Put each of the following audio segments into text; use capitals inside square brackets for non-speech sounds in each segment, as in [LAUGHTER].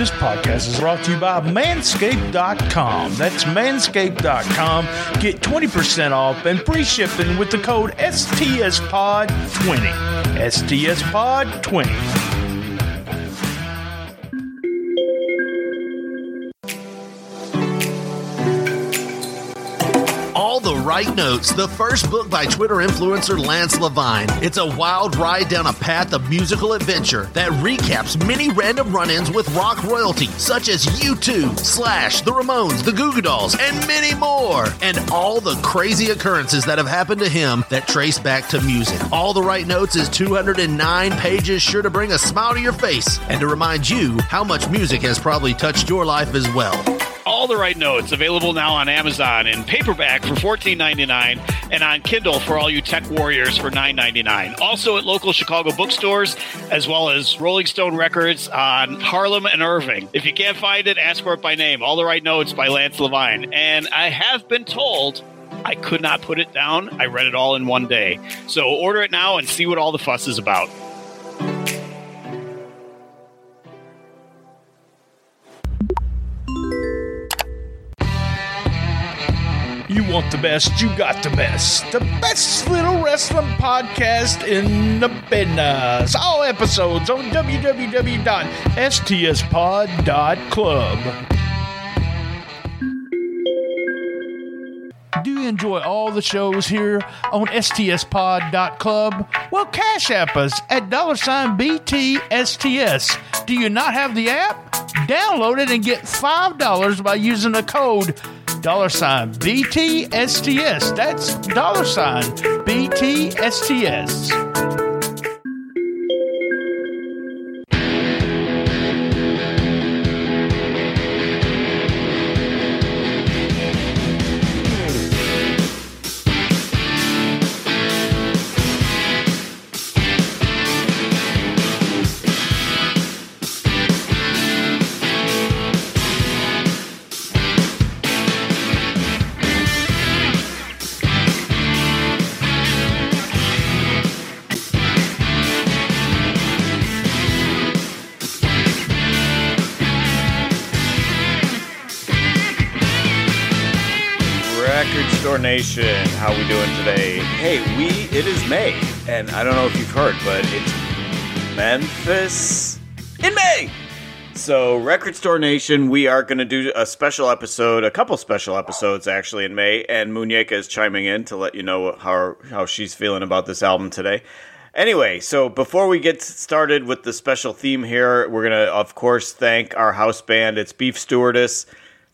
This podcast is brought to you by Manscaped.com. That's Manscaped.com. Get 20% off and free shipping with the code STSPOD20. STSPOD20. Right Notes, the first book by Twitter influencer Lance Levine. It's a wild ride down a path of musical adventure that recaps many random run ins with rock royalty, such as U2, Slash, The Ramones, The Goo Goo Dolls, and many more. And all the crazy occurrences that have happened to him that trace back to music. All the Right Notes is 209 pages, sure to bring a smile to your face and to remind you how much music has probably touched your life as well. All the Right Notes available now on Amazon in paperback for $14.99 and on Kindle for all you tech warriors for $9.99. Also at local Chicago bookstores as well as Rolling Stone Records on Harlem and Irving. If you can't find it, ask for it by name. All the Right Notes by Lance Levine. And I have been told I could not put it down. I read it all in one day. So order it now and see what all the fuss is about. You want the best, you got the best. The best little wrestling podcast in the business. All episodes on www.stspod.club. Do you enjoy all the shows here on stspod.club? Well, cash app us at dollar sign BTSTS. Do you not have the app? Download it and get $5 by using the code dollar sign BTSTS. That's dollar sign BTSTS. Nation, how we doing today? Hey, we it is May, and I don't know if you've heard, but it's Memphis in May. So, Record Store Nation, we are going to do a special episode, a couple special episodes actually in May, and Muñeca is chiming in to let you know how how she's feeling about this album today. Anyway, so before we get started with the special theme here, we're going to, of course, thank our house band. It's Beef Stewardess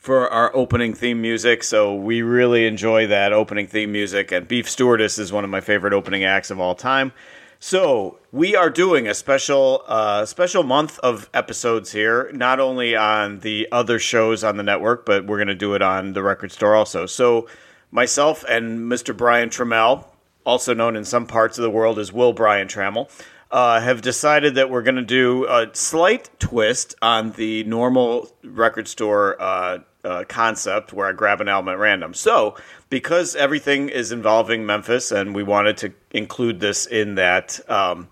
for our opening theme music. So we really enjoy that opening theme music, and Beef Stewardess is one of my favorite opening acts of all time. So we are doing a special uh, special month of episodes here, not only on the other shows on the network, but we're going to do it on the record store also. So myself and Mr. Brian Trammell, also known in some parts of the world as Will Brian Trammell, uh, have decided that we're going to do a slight twist on the normal record store uh, uh, concept where I grab an album at random. So, because everything is involving Memphis, and we wanted to include this in that um,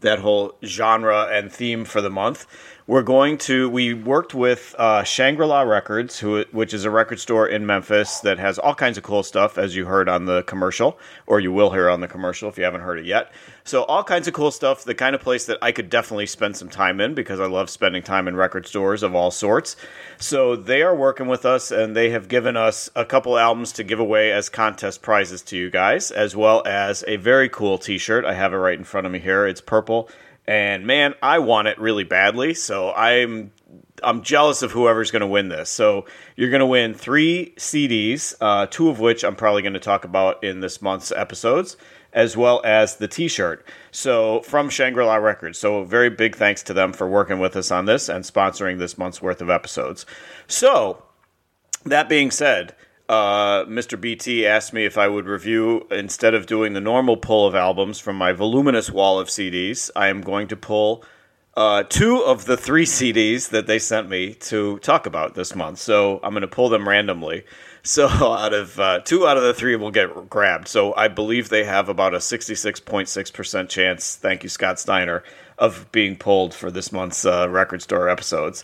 that whole genre and theme for the month, we're going to. We worked with uh, Shangri La Records, who which is a record store in Memphis that has all kinds of cool stuff, as you heard on the commercial, or you will hear on the commercial if you haven't heard it yet. So all kinds of cool stuff. The kind of place that I could definitely spend some time in because I love spending time in record stores of all sorts. So they are working with us, and they have given us a couple albums to give away as contest prizes to you guys, as well as a very cool T-shirt. I have it right in front of me here. It's purple and man, I want it really badly. So I'm I'm jealous of whoever's going to win this. So you're going to win three CDs, uh, two of which I'm probably going to talk about in this month's episodes, as well as the T-shirt. So from Shangri La Records. So very big thanks to them for working with us on this and sponsoring this month's worth of episodes. So that being said. Uh, Mr. BT asked me if I would review, instead of doing the normal pull of albums from my voluminous wall of CDs, I am going to pull uh, two of the three CDs that they sent me to talk about this month. So I'm going to pull them randomly. [LAUGHS] So out of uh, two out of the three will get grabbed. So I believe they have about a 66.6% chance, thank you, Scott Steiner, of being pulled for this month's uh, Record Store episodes.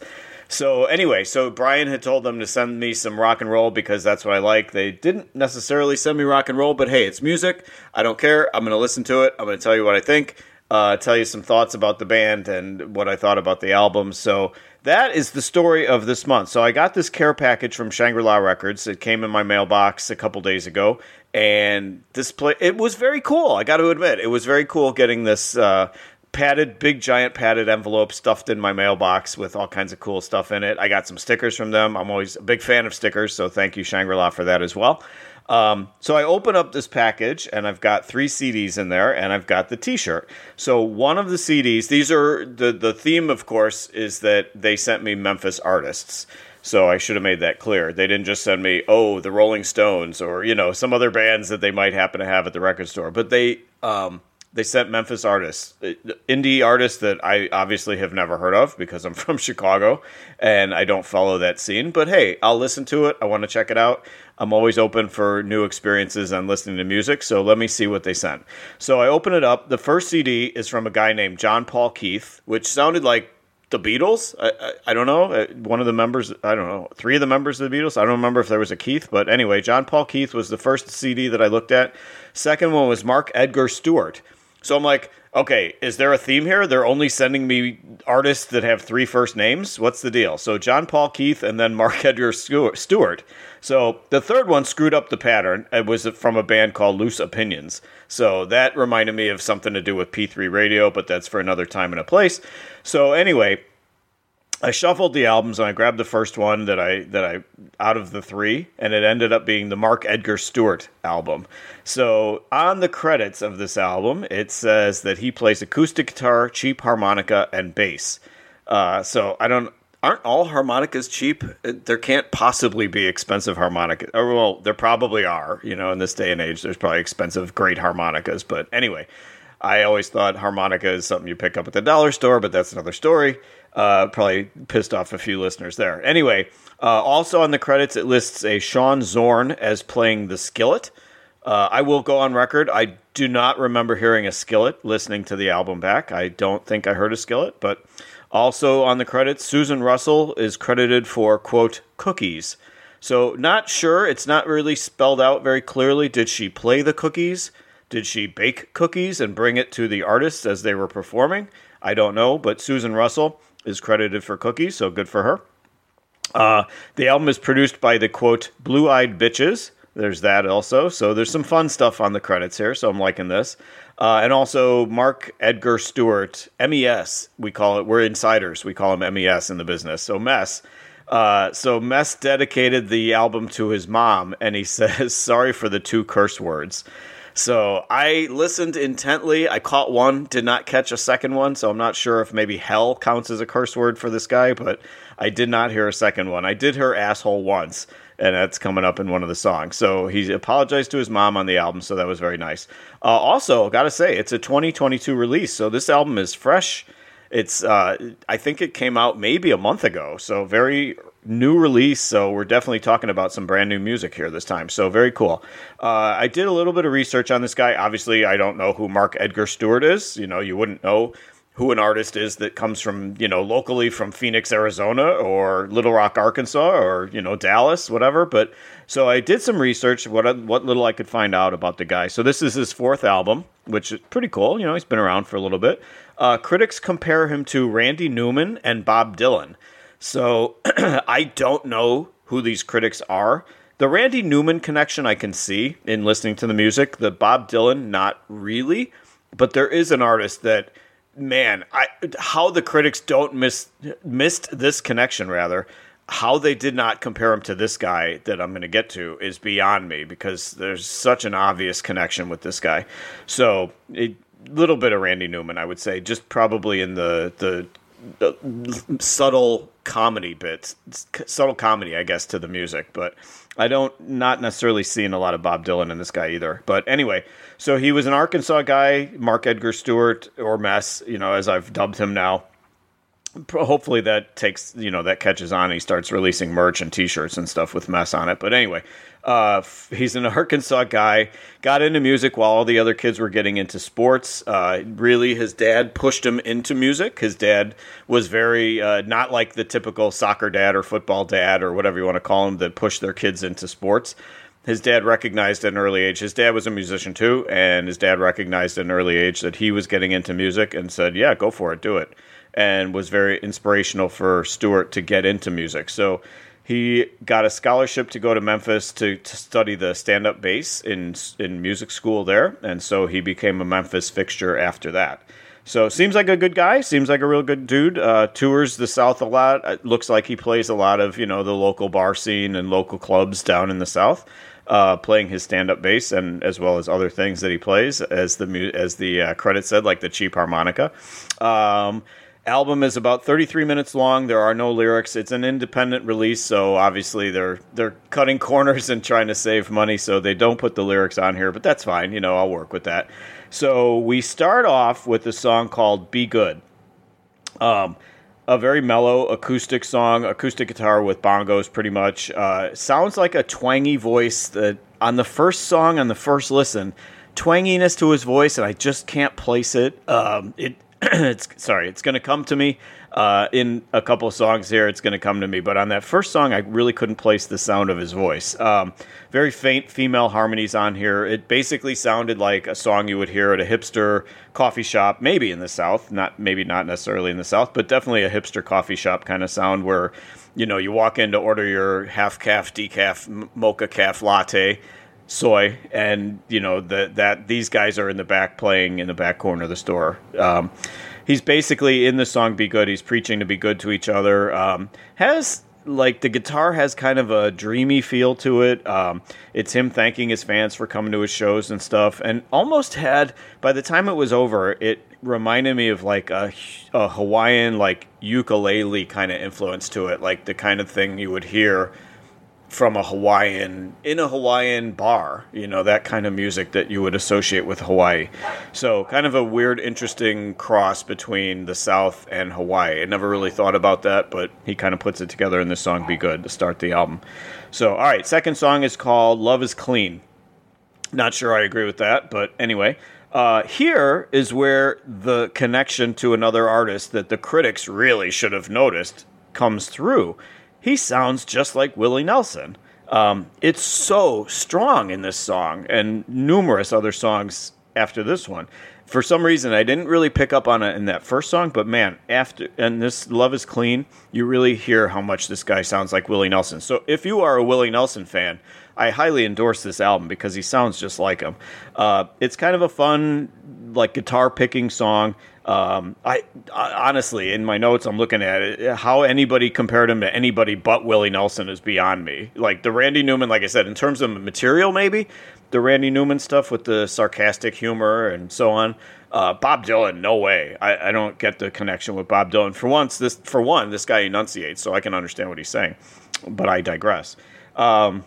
So anyway, so Brian had told them to send me some rock and roll because that's what I like. They didn't necessarily send me rock and roll, but hey, it's music. I don't care. I'm going to listen to it. I'm going to tell you what I think, uh, tell you some thoughts about the band and what I thought about the album. So that is the story of this month. So I got this care package from Shangri La Records. It came in my mailbox a couple days ago, and this play it was very cool. I got to admit, it was very cool getting this. Uh, padded, big giant padded envelope stuffed in my mailbox with all kinds of cool stuff in it. I got some stickers from them. I'm always a big fan of stickers, so thank you Shangri La for that as well. Um, so I open up this package and I've got three CDs in there and I've got the T-shirt. So one of the CDs, these are the the theme, of course, is that they sent me Memphis artists. So I should have made that clear. They didn't just send me, oh, the Rolling Stones or you know some other bands that they might happen to have at the record store, but they um, they sent Memphis artists, uh, indie artists that I obviously have never heard of because I'm [LAUGHS] from Chicago and I don't follow that scene. But hey, I'll listen to it. I want to check it out. I'm always open for new experiences and listening to music. So let me see what they sent. So I open it up. The first CD is from a guy named John Paul Keith, which sounded like the Beatles. I, I, I, don't know. Uh, one of the members, I don't know, three of the members of the Beatles. I don't remember if there was a Keith, but anyway, John Paul Keith was the first CD that I looked at. Second one was Mark Edgar Stewart. So I'm like, okay, is there a theme here? They're only sending me artists that have three first names. What's the deal? So John Paul Keith and then Mark [LAUGHS] Edgar Stewart. So the third one screwed up the pattern. It was from a band called Loose Opinions. So that reminded me of something to do with P3 Radio, but that's for another time and a place. So anyway, I shuffled the albums and I grabbed the first one that I that I out of the three, and it ended up being the Mark Edgar Stewart album. So on the credits of this album, it says that he plays acoustic guitar, cheap harmonica, and bass. Uh, so I don't aren't all harmonicas cheap? There can't possibly be expensive harmonicas. Or, well, there probably are. You know, in this day and age, there's probably expensive, great harmonicas. But anyway, I always thought harmonica is something you pick up at the dollar store, but that's another story. Uh, probably pissed off a few listeners there. Anyway, uh, also on the credits, it lists a Sean Zorn as playing the skillet. Uh, I will go on record. I do not remember hearing a skillet listening to the album back. I don't think I heard a skillet, but also on the credits, Susan Russell is credited for, quote, cookies. So, not sure. It's not really spelled out very clearly. Did she play the cookies? Did she bake cookies and bring it to the artists as they were performing? I don't know, but Susan Russell is credited for cookies, so good for her. Uh, the album is produced by the quote Blue Eyed Bitches. There's that also. So there's some fun stuff on the credits here, so I'm liking this. Uh, and also Mark Edgar Stewart, MES, we call it. We're insiders. We call him MES in the business. So Mess. Uh, so Mess dedicated the album to his mom, and he [LAUGHS] says, "Sorry for the two curse words." So I listened intently. I caught one, did not catch a second one. So I'm not sure if maybe hell counts as a curse word for this guy, but I did not hear a second one. I did hear asshole once and that's coming up in one of the songs. So he apologized to his mom on the album, so that was very nice. Uh, also, gotta say, it's a 2022 release, so this album is fresh. It's uh, I think it came out maybe a month ago, so very new release. So we're definitely talking about some brand new music here this time. So very cool. Uh, I did a little bit of research on this guy. Obviously, I don't know who Mark Edgar Stewart is. You know, you wouldn't know who an artist is that comes from you know locally from Phoenix, Arizona, or Little Rock, Arkansas, or you know Dallas, whatever. But so I did some research, what what little I could find out about the guy. So this is his fourth album, which is pretty cool. You know, he's been around for a little bit. Uh, critics compare him to Randy Newman and Bob Dylan. So [CLEARS THROAT] I don't know who these critics are. The Randy Newman connection I can see in listening to the music. The Bob Dylan, not really. But there is an artist that man, I how the critics don't miss missed this connection rather. How they did not compare him to this guy that I'm going to get to is beyond me because there's such an obvious connection with this guy. So, a little bit of Randy Newman, I would say, just probably in the the, the subtle comedy bits, subtle comedy, I guess, to the music, but I don't not necessarily seeing a lot of Bob Dylan in this guy either. But anyway, so he was an Arkansas guy, Mark Edgar Stewart or Mess, you know, as I've dubbed him now. hopefully that takes you know that catches on. He starts releasing merch and T-shirts and stuff with mess on it. But anyway, uh, he's an [LAUGHS] Arkansas guy. Got into music while all the other kids were getting into sports. Uh, really, his dad pushed him into music. His dad was very uh, not like the typical soccer dad or football dad or whatever you want to call him that pushed their kids into sports his dad recognized at an early age. His dad was a musician too, and his dad recognized at an early age that he was getting into music and said, "Yeah, go for it, do it." and was very inspirational for Stewart to get into music. So he got a scholarship to go to Memphis to, to study the stand up bass in in music school there, and so he became a Memphis fixture after that. So seems like a good guy. Seems like a real good dude. Uh, tours the South a lot. It looks like he plays a lot of you know the local bar scene and local clubs down in the South, uh, playing his stand-up bass and as well as other things that he plays. As the as the uh, credit said, like the cheap harmonica. Um, album is about 33 minutes long. There are no lyrics. It's an independent release, so obviously they're they're cutting [LAUGHS] corners and trying to save money, so they don't put the lyrics on here. But that's fine. You know, I'll work with that. So we start off with a song called "Be Good." Um, a very mellow acoustic song, acoustic guitar with bongos, pretty much. Uh, sounds like a twangy voice that on the first song, on the first listen, twanginess to his voice, and I just can't place it. Um, it [CLEARS THROAT] it's sorry, it's going to come to me uh, in a couple songs here. It's going to come to me, but on that first song, I really couldn't place the sound of his voice. Um, very faint female harmonies on here. It basically sounded like a song you would hear at a hipster coffee shop, maybe in the South, not maybe not necessarily in the South, but definitely a hipster coffee shop kind of sound where you know you walk in to order your half calf decaf mocha calf latte soy, and you know that that these guys are in the back playing in the back corner of the store. Um, he's basically in the song "Be Good." He's preaching to be good to each other. Um, has like the guitar has kind of a dreamy feel to it. Um, it's him thanking his fans for coming to his shows and stuff, and almost had by the time it was over, it reminded me of like a, a Hawaiian like ukulele kind of influence to it, like the kind of thing you would hear from a Hawaiian in a Hawaiian bar, you know, that kind of music that you would associate with Hawaii. So, kind of a weird, interesting cross between the South and Hawaii. I never really thought about that, but he kind of puts it together in this song Be Good to start the album. So, all right, second song is called Love is Clean. Not sure I agree with that, but anyway. Uh, here is where the connection to another artist that the critics really should have noticed comes through he sounds just like Willie Nelson. Um, it's so strong in this song and numerous other songs after this one. For some reason, I didn't really pick up on it in that first song, but man, after and this "Love Is Clean," you really hear how much this guy sounds like Willie Nelson. So, if you are a Willie Nelson fan, I highly endorse this album because he sounds just like him. Uh, it's kind of a fun, like guitar picking song. Um, I, I, honestly, in my notes, I'm looking at it. How anybody compared him to anybody but Willie Nelson is beyond me. Like the Randy Newman, like I said, in terms of material, maybe the Randy Newman stuff with the sarcastic humor and so on. Uh, Bob Dylan, no way. I, I, don't get the connection with Bob Dylan. For once, this for one, this guy enunciates, so I can understand what he's saying. But I digress. Um,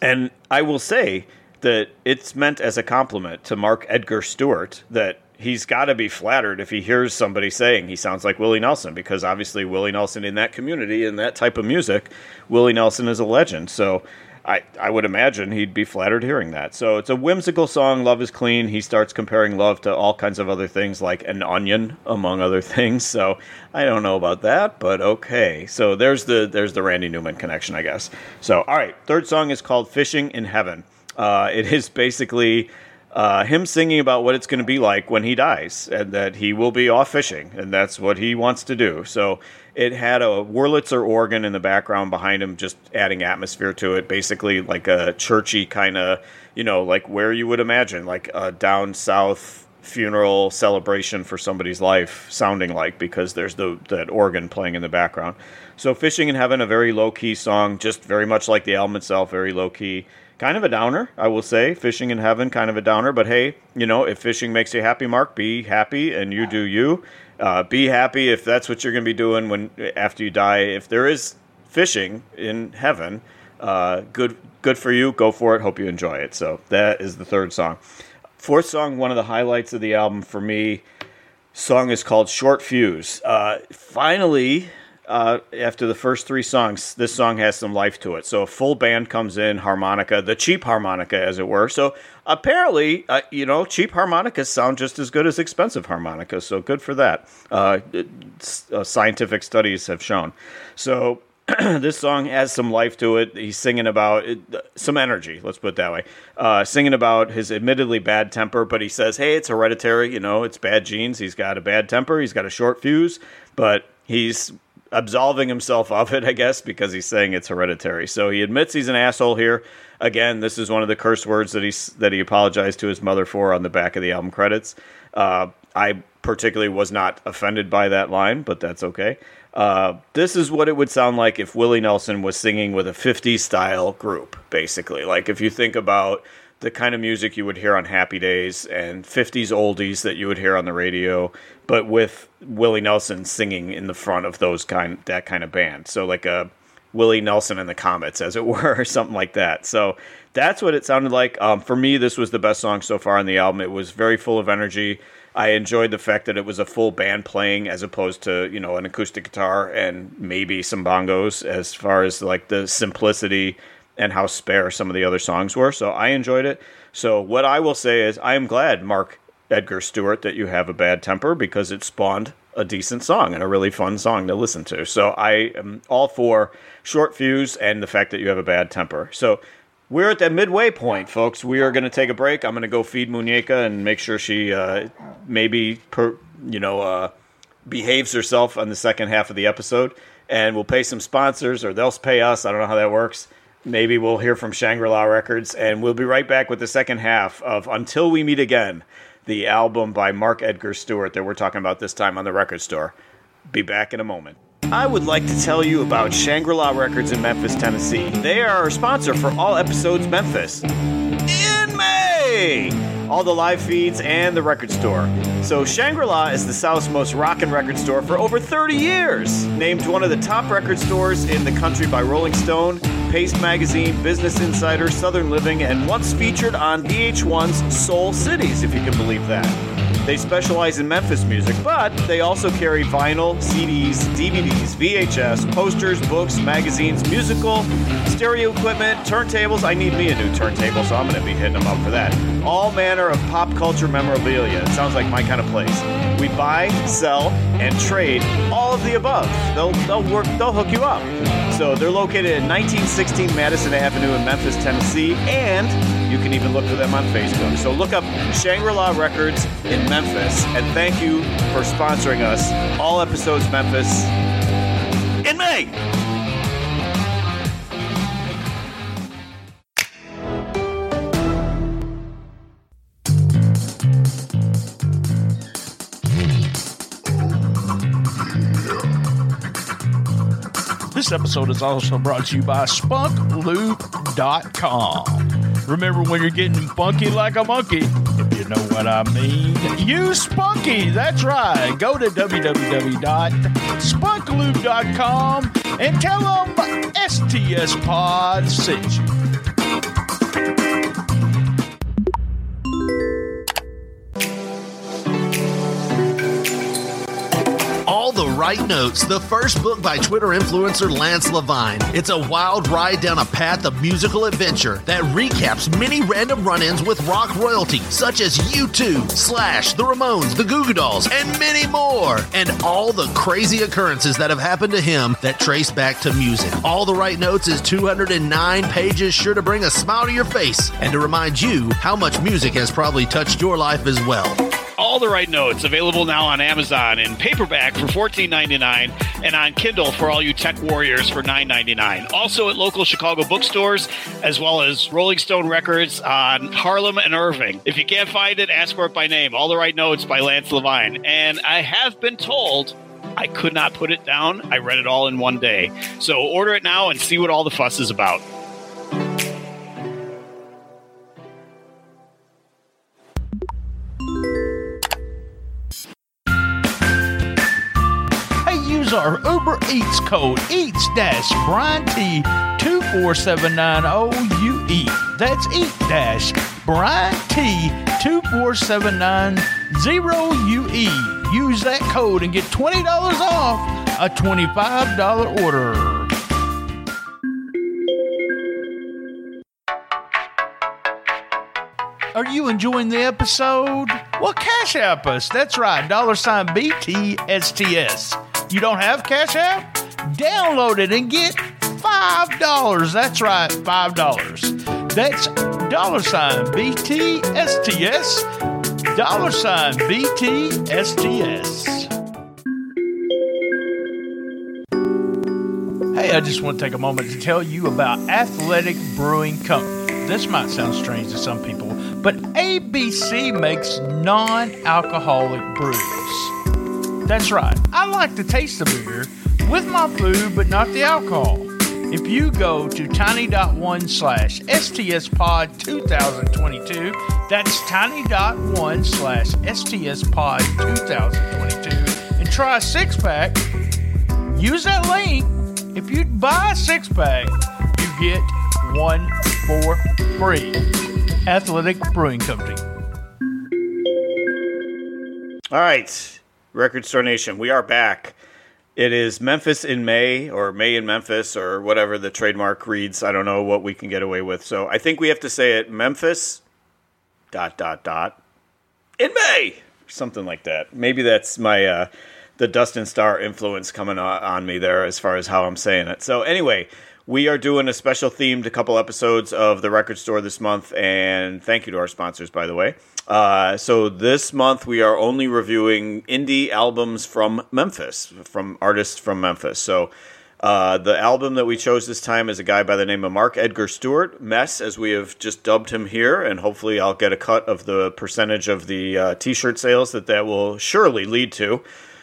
and I will say that it's meant as a compliment to Mark Edgar Stewart that he's got to be flattered if he hears somebody saying he sounds like Willie Nelson because obviously Willie Nelson in that community and that type of music, Willie Nelson is a legend. So I, I would imagine he'd be flattered hearing that. So it's a whimsical song, Love is Clean. He starts comparing love to all kinds of other things like an onion, among other [LAUGHS] things. So I don't know about that, but okay. So there's the there's the Randy Newman connection, I guess. So all right, third song is called Fishing in Heaven. Uh, it is basically uh, him singing about what it's going to be like when he dies and that he will be off fishing and that's what he wants to do. So it had a Wurlitzer organ in the background behind him, just adding atmosphere to it, basically like a churchy kind of, you know, like where you would imagine, like a down south funeral celebration for somebody's life sounding like because there's the that organ playing in the background. So Fishing in Heaven, a very low key song, just very much like the album itself, very low key kind of a downer, I will say. Fishing in heaven, kind of a downer. But hey, you know, if fishing makes you happy, Mark, be happy and you do you. Uh, be happy if that's what you're going to be doing when after you die. If there is fishing in heaven, uh, good good for you. Go for it. Hope you enjoy it. So that is the third song. Fourth song, one of the highlights of the album for me. Song is called Short Fuse. Uh, finally, uh, after the first three songs, this song has some life to it. So a full band comes in, harmonica, the cheap harmonica, as it were. So apparently, uh, you know, cheap harmonicas sound just as good as expensive harmonicas. So good for that. Uh, uh scientific studies have shown. So [CLEARS THROAT] this song has some life to it. He's singing about it, some energy, let's put it that way. Uh, singing about his admittedly bad temper, but he says, hey, it's hereditary. You know, it's bad genes. He's got a bad temper. He's got a short fuse, but he's absolving himself of it, I guess, because he's saying it's hereditary. So he admits he's an asshole here. Again, this is one of the curse words that he that he apologized to his mother for on the back of the album credits. Uh, I particularly was not offended by that line, but that's okay. Uh, this is what it would sound like if Willie Nelson was singing with a 50s style group, basically. Like if you think about the kind of music you would hear on Happy Days and 50s oldies that you would hear on the radio, but with Willie Nelson singing in the front of those kind that kind of band. So like a Willie Nelson and the Comets, as it [LAUGHS] were, or something like that. So that's what it sounded like. Um, for me, this was the best song so far on the album. It was very full of energy. I enjoyed the fact that it was a full band playing as opposed to you know an acoustic guitar and maybe some bongos. As far as like the simplicity and how spare some of the other songs were. So I enjoyed it. So what I will say is I am glad, Mark Edgar Stewart, that you have a bad temper because it spawned a decent song and a really fun song to listen to. So I am all for short fuse and the fact that you have a bad temper. So we're at that midway point, folks. We are going to take a break. I'm going to go feed Muñeca and make sure she uh, maybe, per, you know, uh, behaves herself on the second half of the episode. And we'll pay some sponsors or they'll pay us. I don't know how that works maybe we'll hear from Shangri La Records, and we'll be right back with the second half of Until We Meet Again, the album by Mark Edgar Stewart that we're talking about this time on the record store. Be back in a moment. I would like to tell you about Shangri La Records in Memphis, Tennessee. They are our sponsor for all episodes Memphis. In May! All the live feeds, and the record store. So Shangri La is the South's most rockin' record store for over 30 years. Named one of the top record stores in the country by Rolling Stone, Paste Magazine, Business Insider, Southern Living, and once featured on VH1's Soul Cities, if you can believe that. They specialize in Memphis music, but they also carry vinyl, CDs, DVDs, VHS, posters, books, magazines, musical, stereo equipment, turntables. I need me a new turntable, so I'm going to be hitting them up for that. All manner of pop culture memorabilia. It sounds like my kind of place. We buy, sell, and trade all of the above. They'll, they'll work, they'll hook you up. So they're located at 1916 Madison Avenue in Memphis, Tennessee, and you can even look for them on Facebook. So look up Shangri La Records in Memphis, and thank you for sponsoring us. All episodes Memphis in May. This episode is also brought to you by SpunkLube.com. Remember when you're getting funky like a monkey, if you know what I mean, use Spunky. That's right. Go to www.spunklube.com and tell them STS Pod sent you. Right Notes, the first book by Twitter influencer Lance Levine. It's a wild ride down a path of musical adventure that recaps many random run ins with rock royalty, such as U2, Slash, The Ramones, The Goo Goo Dolls, and many more. And all the crazy occurrences that have happened to him that trace back to music. All the Right Notes is 209 pages, sure to bring a smile to your face and to remind you how much music has probably touched your life as well all the right notes available now on Amazon in paperback for $14.99 and on Kindle for all you tech warriors for $9.99. Also at local Chicago bookstores, as well as Rolling Stone Records on Harlem and Irving. If you can't find it, ask for it by name. All the right notes by Lance Levine. And I have been told I could not put it down. I read it all in one day. So order it now and see what all the fuss is about. Our Uber Eats code EATS dash Brian T 24790UE. That's eat dash Brian T 24790UE Use that code and get $20 off a $25 order. Are you enjoying the episode? Well, Cash App us. That's right, dollar sign BTSTS. You don't have Cash App? Download it and get $5. That's right, $5. That's dollar sign BTSTS. Dollar sign BTSTS. Hey, I just want to take a moment to tell you about Athletic Brewing Company. This might sound strange to some people, but ABC makes non alcoholic brews. That's right, I like to taste the beer with my food, but not the alcohol. If you go to tiny.one slash STSPod 2022, that's tiny.one slash STSPod 2022, and try a six pack, use that link. If you buy a six pack, you get one for free. Athletic Brewing Company. All right, Record Store Nation, we are back. It is Memphis in May, or May in Memphis, or whatever the trademark reads. I don't know what we can get away with. So I think we have to say it Memphis, dot, dot, dot, in May, something like that. Maybe that's my, uh, the Dustin Star influence coming on me there as far as how I'm saying it. So anyway, we are doing a special themed couple episodes of the record store this month, and thank you to our sponsors, by the way. Uh, so this month we are only reviewing indie albums from Memphis, from artists from Memphis. So uh, the album that we chose this time is a guy by the name of Mark Edgar Stewart, Mess, as we have just dubbed him here, and hopefully I'll get a cut of the percentage of the uh, T-shirt sales that that will surely lead to.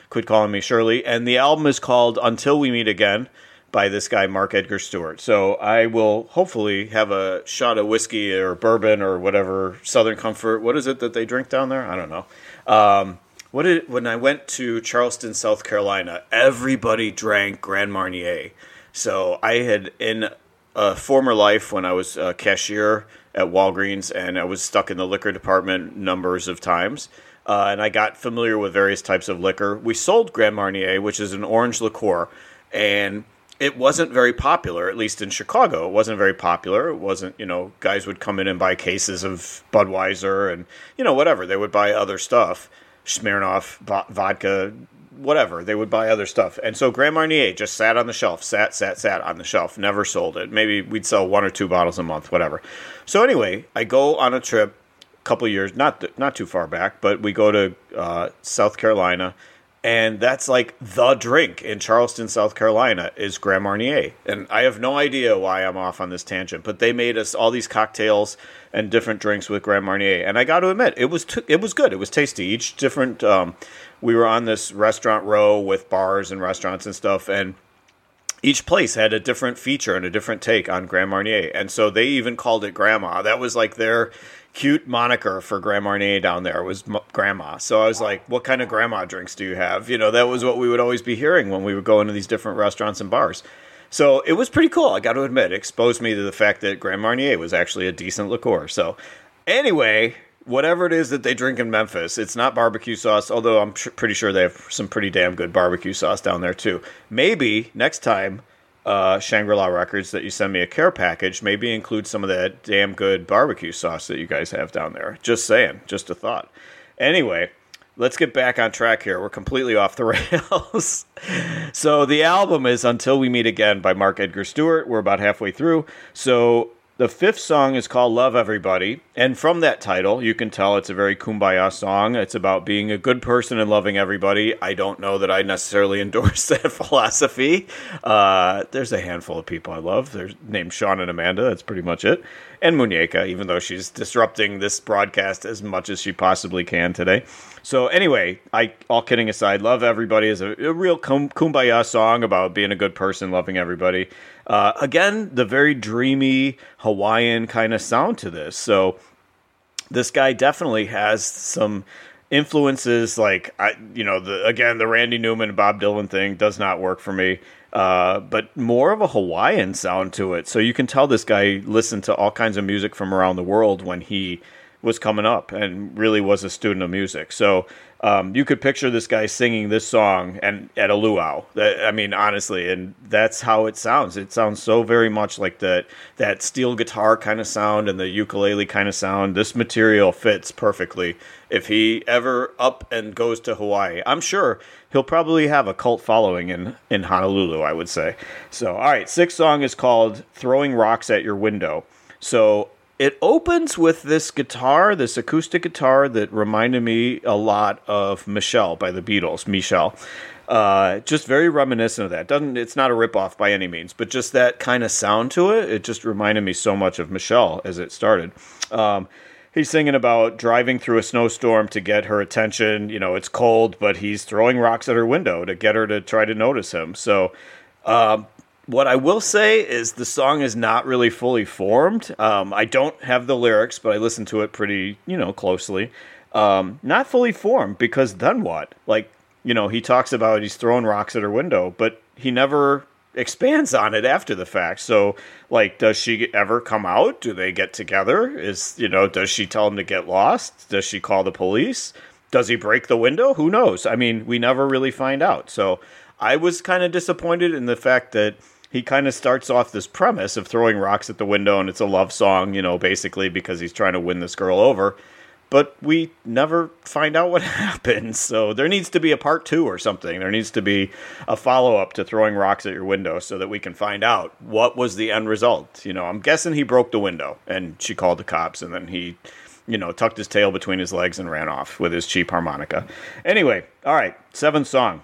Quit calling me Shirley. And the album is called Until We Meet Again by this guy Mark Edgar Stewart. So I will hopefully have a shot of whiskey or bourbon or whatever Southern Comfort. What is it that they drink down there? I don't know. Um, what did when I went to Charleston, South Carolina, everybody drank Grand Marnier. So I had in a former life when I was a cashier at Walgreens and I was stuck in the liquor department numbers of times. Uh, and I got familiar with various types of liquor. We sold Grand Marnier, which is an orange liqueur, and it wasn't very popular, at least in Chicago. It wasn't very popular. It wasn't, you know, guys would come in and buy cases of Budweiser and, you know, whatever. They would buy other stuff, Smirnoff, vodka, whatever. They would buy other stuff. And so Grand Marnier just sat on the shelf, sat, sat, sat on the shelf, never sold it. Maybe we'd sell one or two bottles a month, whatever. So anyway, I go on a trip a couple years, not not too far back, but we go to uh, South Carolina and that's like the drink in Charleston, South Carolina, is Grand Marnier. And I have no idea why I'm off on this tangent, but they made us all these cocktails and different drinks with Grand Marnier, and I got to admit, it was t- it was good. It was tasty. Each different. Um, we were on this restaurant row with bars and restaurants and stuff, and each place had a different feature and a different take on Grand Marnier, and so they even called it Grandma. That was like their cute moniker for Grand Marnier down there was M- Grandma. So I was like, "What kind of Grandma drinks do you have?" You know, that was what we would always be hearing when we would go into these different restaurants and bars. So it was pretty cool. I got to admit, it exposed me to the fact that Grand Marnier was actually a decent liqueur. So anyway, whatever it is that they drink in Memphis, it's not barbecue sauce. Although I'm pretty sure they have some pretty damn good barbecue sauce down there too. Maybe next time uh, Shangri La Records that you send me a care package, maybe include some of that damn good barbecue sauce that you guys have down there. Just saying, just a thought. Anyway, let's get back on track here. We're completely off the [LAUGHS] rails. so the album is Until We Meet Again by Mark Edgar Stewart. We're about halfway through. So the fifth song is called Love Everybody. And from that title, you can tell it's a very kumbaya song. It's about being a good person and loving everybody. I don't know that I necessarily [LAUGHS] endorse that philosophy. Uh, there's a handful of people I love. They're named Sean and Amanda. That's pretty much it. And Muñeca, even though she's disrupting this broadcast as much as she possibly can today. So anyway, I all kidding aside, love everybody is a, a real kumbaya song about being a good person, loving everybody. Uh, again, the very dreamy Hawaiian kind of sound to this. So this guy definitely has some influences like I, you know, the again the Randy Newman Bob Dylan thing does not work for me. Uh, but more of a Hawaiian sound to it. So you can tell this guy listened to all kinds of music from around the world when he was coming up and really was a student of music. So um, you could picture this guy singing this song and at a luau. I mean, honestly, and that's how it sounds. It sounds so very much like that that steel guitar kind of sound and the ukulele kind of sound. This material fits perfectly. If he ever up and goes to Hawaii, I'm sure he'll probably have a cult following in in Honolulu. I would say. So, all right, sixth song is called "Throwing Rocks at Your Window." So it opens with this guitar, this acoustic guitar that reminded me a lot of Michelle by the Beatles, Michelle. Uh, just very reminiscent of that. Doesn't it's not a ripoff by any means, but just that kind of sound to it. It just reminded me so much of Michelle as it started. Um, he's singing about driving through a snowstorm to get her attention. You know, it's cold, but he's throwing rocks at her window to get her to try to notice him. So, um, what I will say is the song is not really fully formed. Um, I don't have the lyrics, but I listened to it pretty, you know, closely. Um, not fully formed because then what? Like, you know, he talks about he's throwing rocks at her window, but he never expands on it after the fact. So, like, does she ever come out? Do they get together? Is, you know, does she tell him to get lost? Does she call the police? Does he break the window? Who knows? I mean, we never really find out. So, I was kind of disappointed in the fact that he kind of starts off this premise of throwing rocks at the window and it's a love song, you know, basically because he's trying to win this girl over. But we never find out what [LAUGHS] happens. So there needs to be a part two or something. There needs to be a follow up to throwing rocks at your window so that we can find out what was the end result. You know, I'm guessing he broke the window and she called the cops and then he, you know, tucked his tail between his legs and ran off with his cheap harmonica. Anyway, all right, seventh song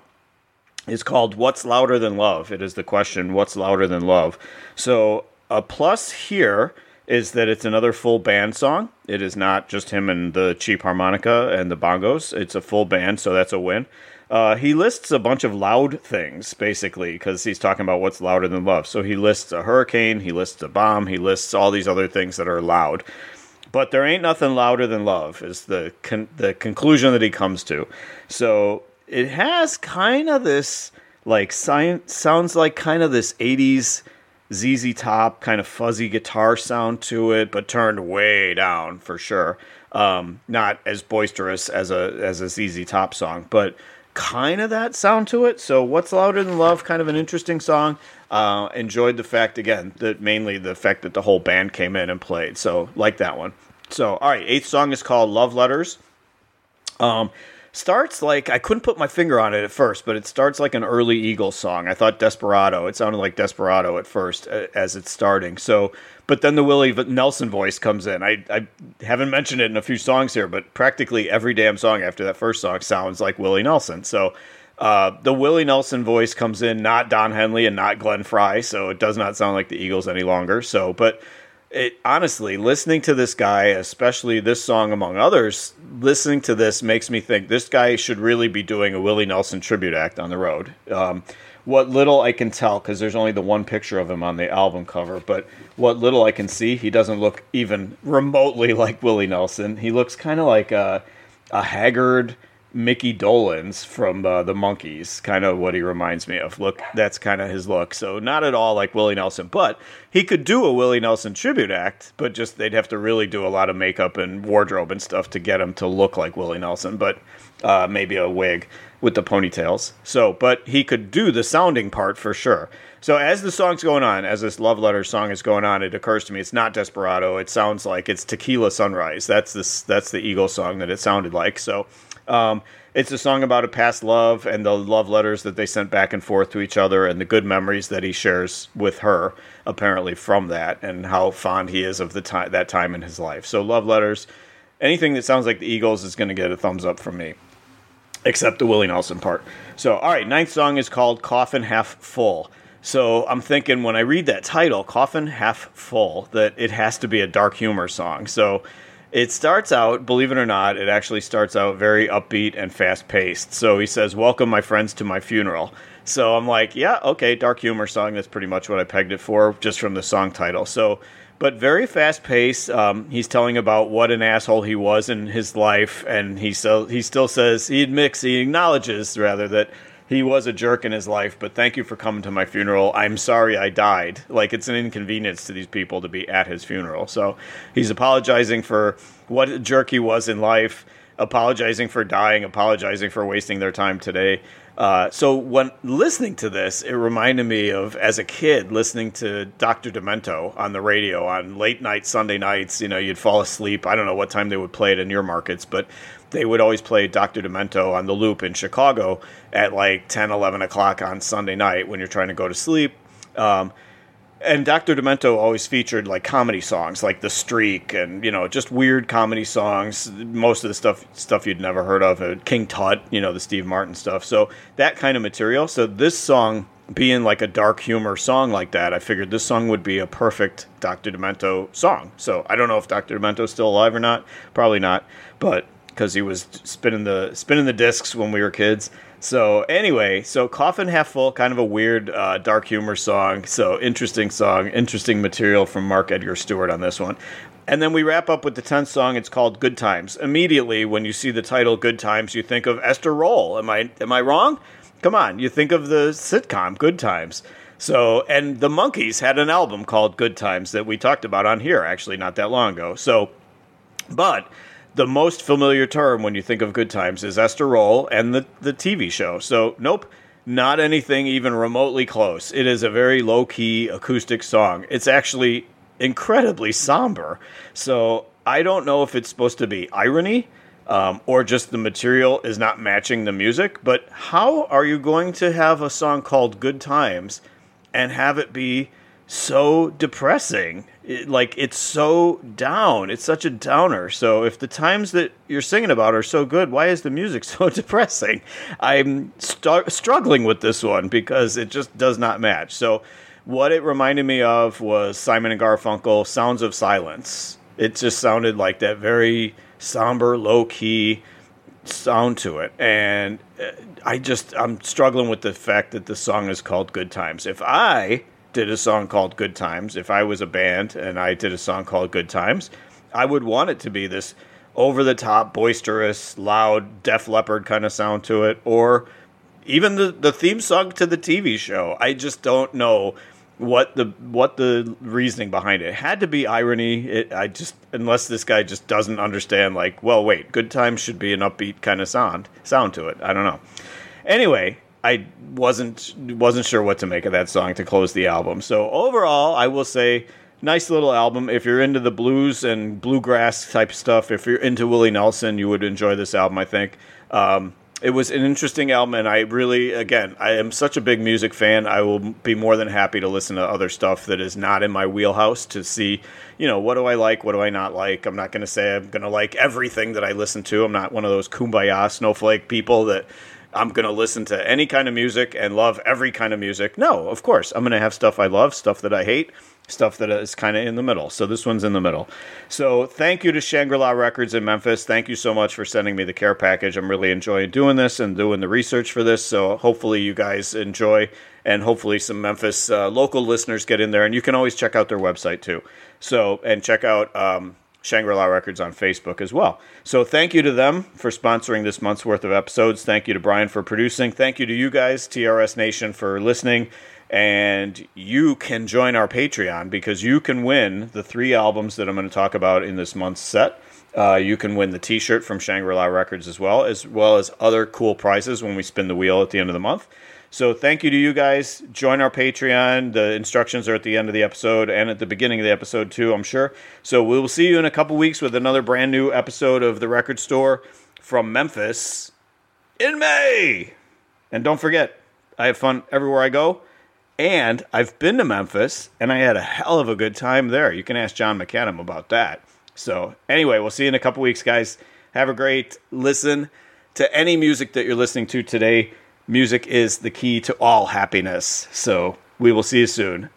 is called What's Louder Than Love? It is the question, What's Louder Than Love? So, a plus here is that it's another full band song. It is not just him and the cheap harmonica and the bongos. It's a full band, so that's a win. Uh, he lists a bunch of loud things, basically, because he's talking about what's louder than love. So he lists a hurricane, he lists a bomb, he lists all these other things that are loud. But there ain't nothing louder than love, is the con- the conclusion that he comes to. So it has kind of this like science sounds like kind of this 80s ZZ Top kind of fuzzy guitar sound to it, but turned way down for sure. Um, not as boisterous as a as a ZZ Top song, but kind of that sound to it. So, "What's Louder Than Love" kind of an interesting song. Uh, enjoyed the fact again that mainly the fact that the whole band came in and played. So, like that one. So, all right, eighth song is called "Love Letters." Um, starts like I couldn't put my finger on it at first, but it starts like an early Eagles song. I thought Desperado. It sounded like Desperado at first uh, as it's starting. So, but then the Willie Nelson voice comes in. I, I haven't mentioned it in a few songs here, but practically every damn song after that first song sounds like Willie Nelson. So. Uh, the Willie Nelson voice comes in, not Don Henley and not Glenn Frey, so it does not sound like the Eagles any longer. So, but it honestly listening to this guy especially this song among others listening to this makes me think this guy should really be doing a willie nelson tribute act on the road. Um, what little i can tell because there's only the one picture of him on the album cover but what little i can see he doesn't look even remotely [LAUGHS] like willie nelson. He looks kind of like a, a haggard Mickey Dolenz from uh, the Monkees, kind of what he reminds me of. Look, that's kind of his look. So not at all like Willie Nelson, but he could do a Willie Nelson tribute act, but just they'd have to really do a lot of makeup and wardrobe and stuff to get him to look like Willie Nelson. But uh, maybe a wig with the ponytails. So, but he could do the sounding part for sure. So as the song's going on, as this love letter song is going on, it occurs to me it's not Desperado. It sounds like it's Tequila Sunrise. That's this. That's the Eagle song that it sounded like. So um, it's a song about a past love and the love letters that they sent back and forth to each other and the good memories that he shares with her, apparently from that, and how fond he is of the time that time in his life. So love letters, anything that sounds like the Eagles is going to get a thumbs up from me, except the Willie Nelson part. So all right, ninth song is called "Coffin Half Full." So I'm thinking when I read that title, "Coffin Half Full," that it has to be a dark humor song. So it starts out, believe it or not, it actually starts out very upbeat and fast paced. So he says, Welcome, my friends, to my funeral. So I'm like, Yeah, okay, dark humor song. That's pretty much what I pegged it for, just from the song title. So, but very fast paced. Um, he's telling about what an asshole he was in his life, and he, so, he still says, he admits, he acknowledges rather that he was a jerk in his life, but thank you for coming to my funeral. I'm sorry I died. Like it's an inconvenience to these people to be at his funeral. So he's apologizing for what a jerk he was in life, apologizing for dying, apologizing for wasting their time today. Uh, so when listening to this, it reminded me of as a kid listening to Dr. Demento on the radio on late night Sunday nights. You know, you'd fall asleep. I don't know what time they would play it in your markets, but they would always play Dr. Demento on the loop in Chicago at like 10, 11 o'clock on Sunday night when you're trying to go to sleep. Um, and Dr. Demento always featured like comedy songs, like The Streak, and you know, just weird comedy songs. Most of the stuff stuff you'd never heard of, uh, King Tut, you know, the Steve Martin stuff. So that kind of material. So this song being like a dark humor song like that, I figured this song would be a perfect Dr. Demento song. So I don't know if Dr. Demento's still alive or not. Probably not, but because he was spinning the spinning the discs when we were kids. So anyway, so Coffin Half Full, kind of a weird uh, dark humor song. So interesting song, interesting material from Mark Edgar Stuart on this one. And then we wrap up with the 10th song. It's called Good Times. Immediately, when you see the title Good Times, you think of Esther Rolle. Am I am I wrong? Come on, you think of the sitcom Good Times. So, and the Monkees had an album called Good Times that we talked about on here actually not that long ago. So, but the most familiar term when you think of Good Times is Esther Rolle and the, the TV show. So, nope, not anything even remotely close. It is a very low key acoustic song. It's actually incredibly somber. So, I don't know if it's supposed to be irony um, or just the material is not matching the music, but how are you going to have a song called Good Times and have it be so depressing. It, like it's so down. It's such a downer. So if the times that you're singing about are so good, why is the music [LAUGHS] so depressing? I'm st- struggling with this one because it just does not match. So what it reminded me of was Simon and Garfunkel, Sounds of Silence. It just sounded like that very somber, low key sound to it. And uh, I just, I'm struggling with the fact that the song is called Good Times. If I did a song called Good Times, if I was a band and I did a song called Good Times, I would want it to be this over the top, boisterous, loud, Def Leppard kind of sound to it, or even the, the theme song to the TV show. I just don't know what the what the reasoning behind it. it had to be irony. It, I just unless this guy just doesn't understand. Like, well, wait, good times should be an upbeat kind of sound sound to it. I don't know. Anyway, I wasn't wasn't sure what to make of that song to close the album. So overall, I will say nice little album. If you're into the blues and bluegrass type stuff, if you're into Willie Nelson, you would enjoy this album. I think um, it was an interesting album, and I really, again, I am such a big music fan. I will be more than happy to listen to other stuff that is not in my wheelhouse to see, you know, what do I like, what do I not like. I'm not going to say I'm going to like everything that I listen to. I'm not one of those kumbaya snowflake people that I'm going to listen to any kind of music and love every kind of music. No, of course. I'm going to have stuff I love, stuff that I hate, stuff that is kind of in the middle. So this one's in the middle. So thank you to Shangri La Records in Memphis. Thank you so much for sending me the care package. I'm really enjoying doing this and doing the research for this. So hopefully you guys enjoy and hopefully some Memphis uh, local listeners get in there. And you can always check out their website too. So, and check out. Um, Shangri La Records on Facebook as well. So thank you to them for sponsoring this month's worth of episodes. Thank you to Brian for producing. Thank you to you guys, TRS Nation, for listening. And you can join our Patreon because you can win the three albums that I'm going to talk about in this month's set. Uh, you can win the T-shirt from Shangri La Records as well, as well as other cool prizes when we spin the wheel at the end of the month. So thank you to you guys. Join our Patreon. The instructions are at the end of the episode and at the beginning of the episode too, I'm sure. So we will see you in a couple weeks with another brand new episode of the Record Store from Memphis in May. And don't forget, I have fun everywhere I go. And I've been to Memphis and I had a hell of a good time there. You can ask John McAdam about that. So, anyway, we'll see you in a couple weeks, guys. Have a great listen to any music that you're listening to today music is the key to all happiness. So we will see you soon.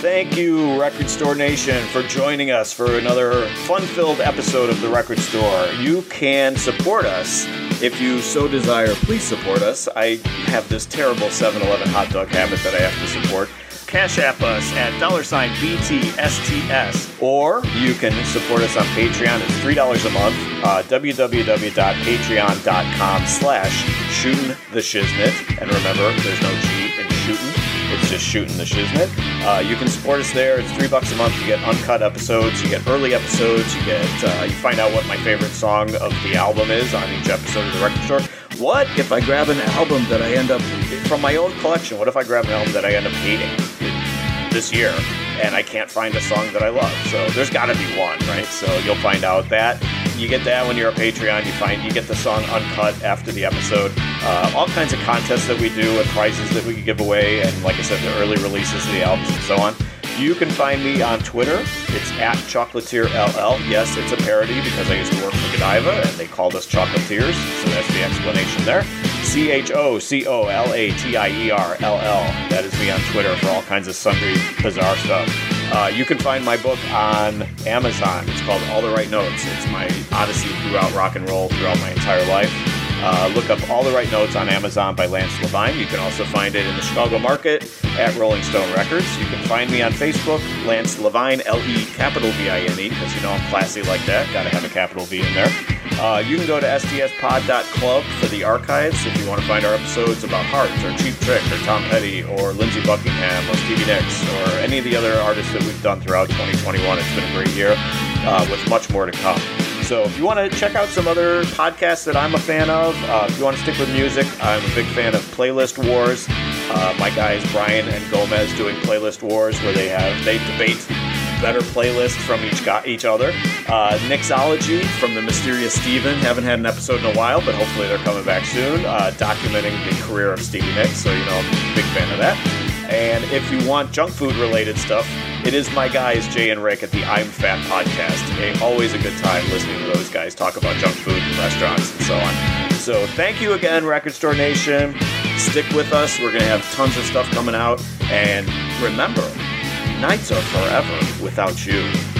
Thank you, Record Store Nation, for joining us for another fun filled episode of The Record Store. You can support us if you so desire. Please support us. I have this terrible 7 Eleven hot dog habit that I have to support Cash App us at dollar sign BTSTS. Or you can support us on Patreon. It's $3 a month. Uh, www.patreon.com slash shooting the shiznit. And remember, there's no G in shooting. It's just shooting the shiznit. Uh, you can support us there. It's three bucks a month. You get uncut episodes. You get early episodes. You get uh, you find out what my favorite song of the album is on each episode of the record store. What if I grab an album that I end up from my own collection? What if I grab an album that I end up hating this year and I can't find a song that I love? So there's got to be one, right? So you'll find out that you get that when you're a Patreon. You find you get the song uncut after the episode. Uh, all kinds of contests that we do and prizes that we give away, and like I said, the early releases of the albums and so on. You can find me on Twitter. It's at ChocolatierLL. Yes, it's a parody because I used to work for Godiva and they called us Chocolatiers, so that's the explanation there. C H O C O L A T I E R L L. That is me on Twitter for all kinds of sundry bizarre stuff. Uh, you can find my book on Amazon. It's called All the Right Notes. It's my odyssey throughout rock and roll throughout my entire life. Uh, look up All the Right Notes on Amazon by Lance Levine. You can also find it in the Chicago market at Rolling Stone Records. You can find me on Facebook, Lance Levine, L E capital V I N E, because you know I'm classy like that. Got to have a capital V in there. Uh, you can go to stspod.club for the archives if you want to find our episodes about Heart or Cheap Trick or Tom Petty or Lindsey Buckingham or Stevie Nicks or any of the other artists that we've done throughout 2021. It's been a great year uh, with much more to come. So if you want to check out some other podcasts that I'm a fan of, uh, if you want to stick with music, I'm a big fan of Playlist Wars. Uh, my guys Brian and Gomez doing Playlist Wars, where they have they debate better playlists from each got each other. Uh, Nixology from the Mysterious Steven. Haven't had an episode in a while, but hopefully they're coming back soon, uh, documenting the career of Stevie Nicks. So you know, I'm a big fan of that. And if you want junk food related stuff, it is my guys Jay and Rick at the I'm Fat podcast. A, always a good time listening to those guys talk about junk food and restaurants and so on. So thank you again, Record Store Nation. Stick with us. We're going to have tons of stuff coming out. And remember, nights are forever without you.